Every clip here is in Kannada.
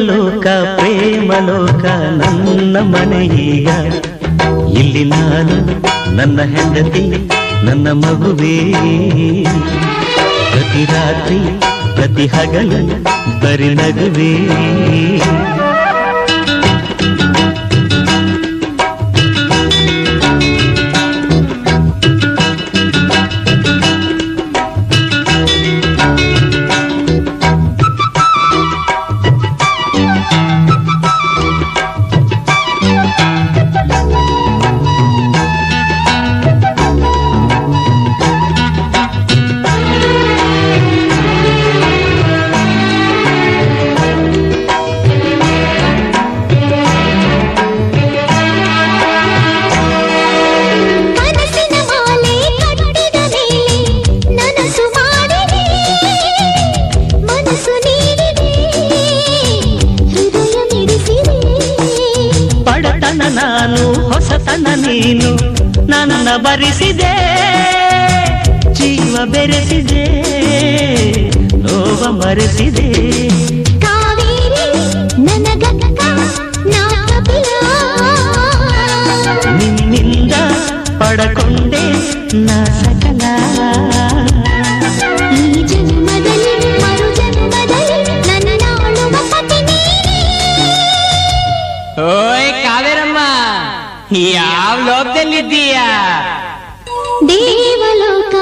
ದೇವಲೋಕ ಪ್ರೇಮಲೋಕ ನನ್ನ ಮನೆಯೀಗ ಇಲ್ಲಿ ನಾನು, ನನ್ನ ಹೆಂಡತಿ, ನನ್ನ ಮಗುವೇ. ಪ್ರತಿ ರಾತ್ರಿ, ಪ್ರತಿ ಹಗಲು ಬರಿ ನಗುವೇ. ನಾನು ಹೊಸತನ ನೀನು ನನ್ನ ಬರಿಸಿದೆ ಜೀವ ಬೆರೆಸಿದೆ ನೋವ ಮರೆಸಿದೆ. ನಿನ್ನಿಂದ ಪಡಕೊಂಡೆ ನಾ ಯಾವ ಲೋಕದಲ್ಲಿದ್ದೀಯಾ ದೇವಲೋಕ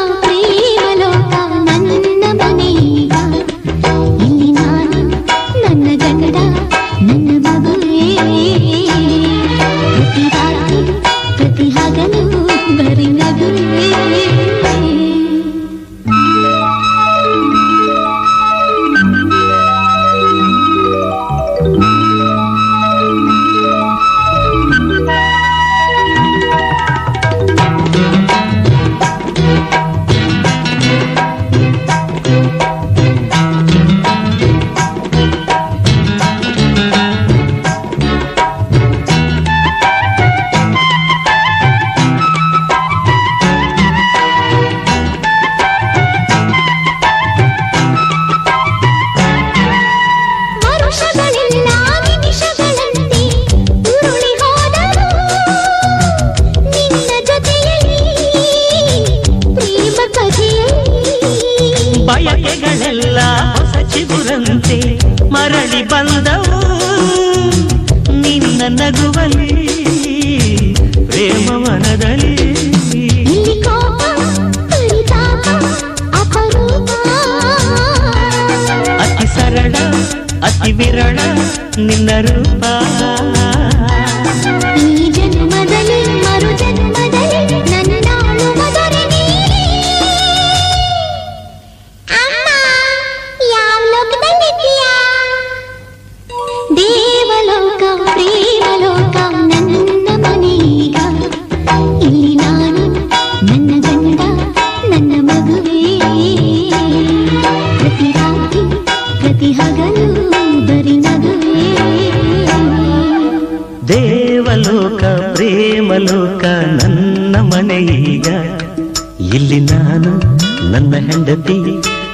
ಮರಳಿ ಬಂದವು ನಿನ್ನ ನಗುವಲಿ ಪ್ರೇಮವನದಲ್ಲಿ ಇಲ್ಲಿ ಕೋಪ ಪರಿತಾಪ ಅಪರೂಪ ಅತಿ ಸರಳ ಅತಿ ವಿರಳ ನಿನ್ನ ರೂಪ ಪ್ರತಿ ರಾತ್ರಿ, ಪ್ರತಿ ಹಗಲು ಬರಿ ನಗುವೇ ದೇವಲೋಕ, ಪ್ರೇಮಲೋಕ, ನನ್ನ ಮನೆಯೀಗ ಇಲ್ಲಿ ನಾನು, ನನ್ನ ಹೆಂಡತಿ,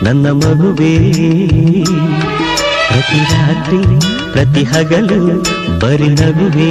ನನ್ನ ಮಗುವೇ. ಪ್ರತಿ ರಾತ್ರಿ, ಪ್ರತಿ ಹಗಲು ಬರಿ ನಗುವೇ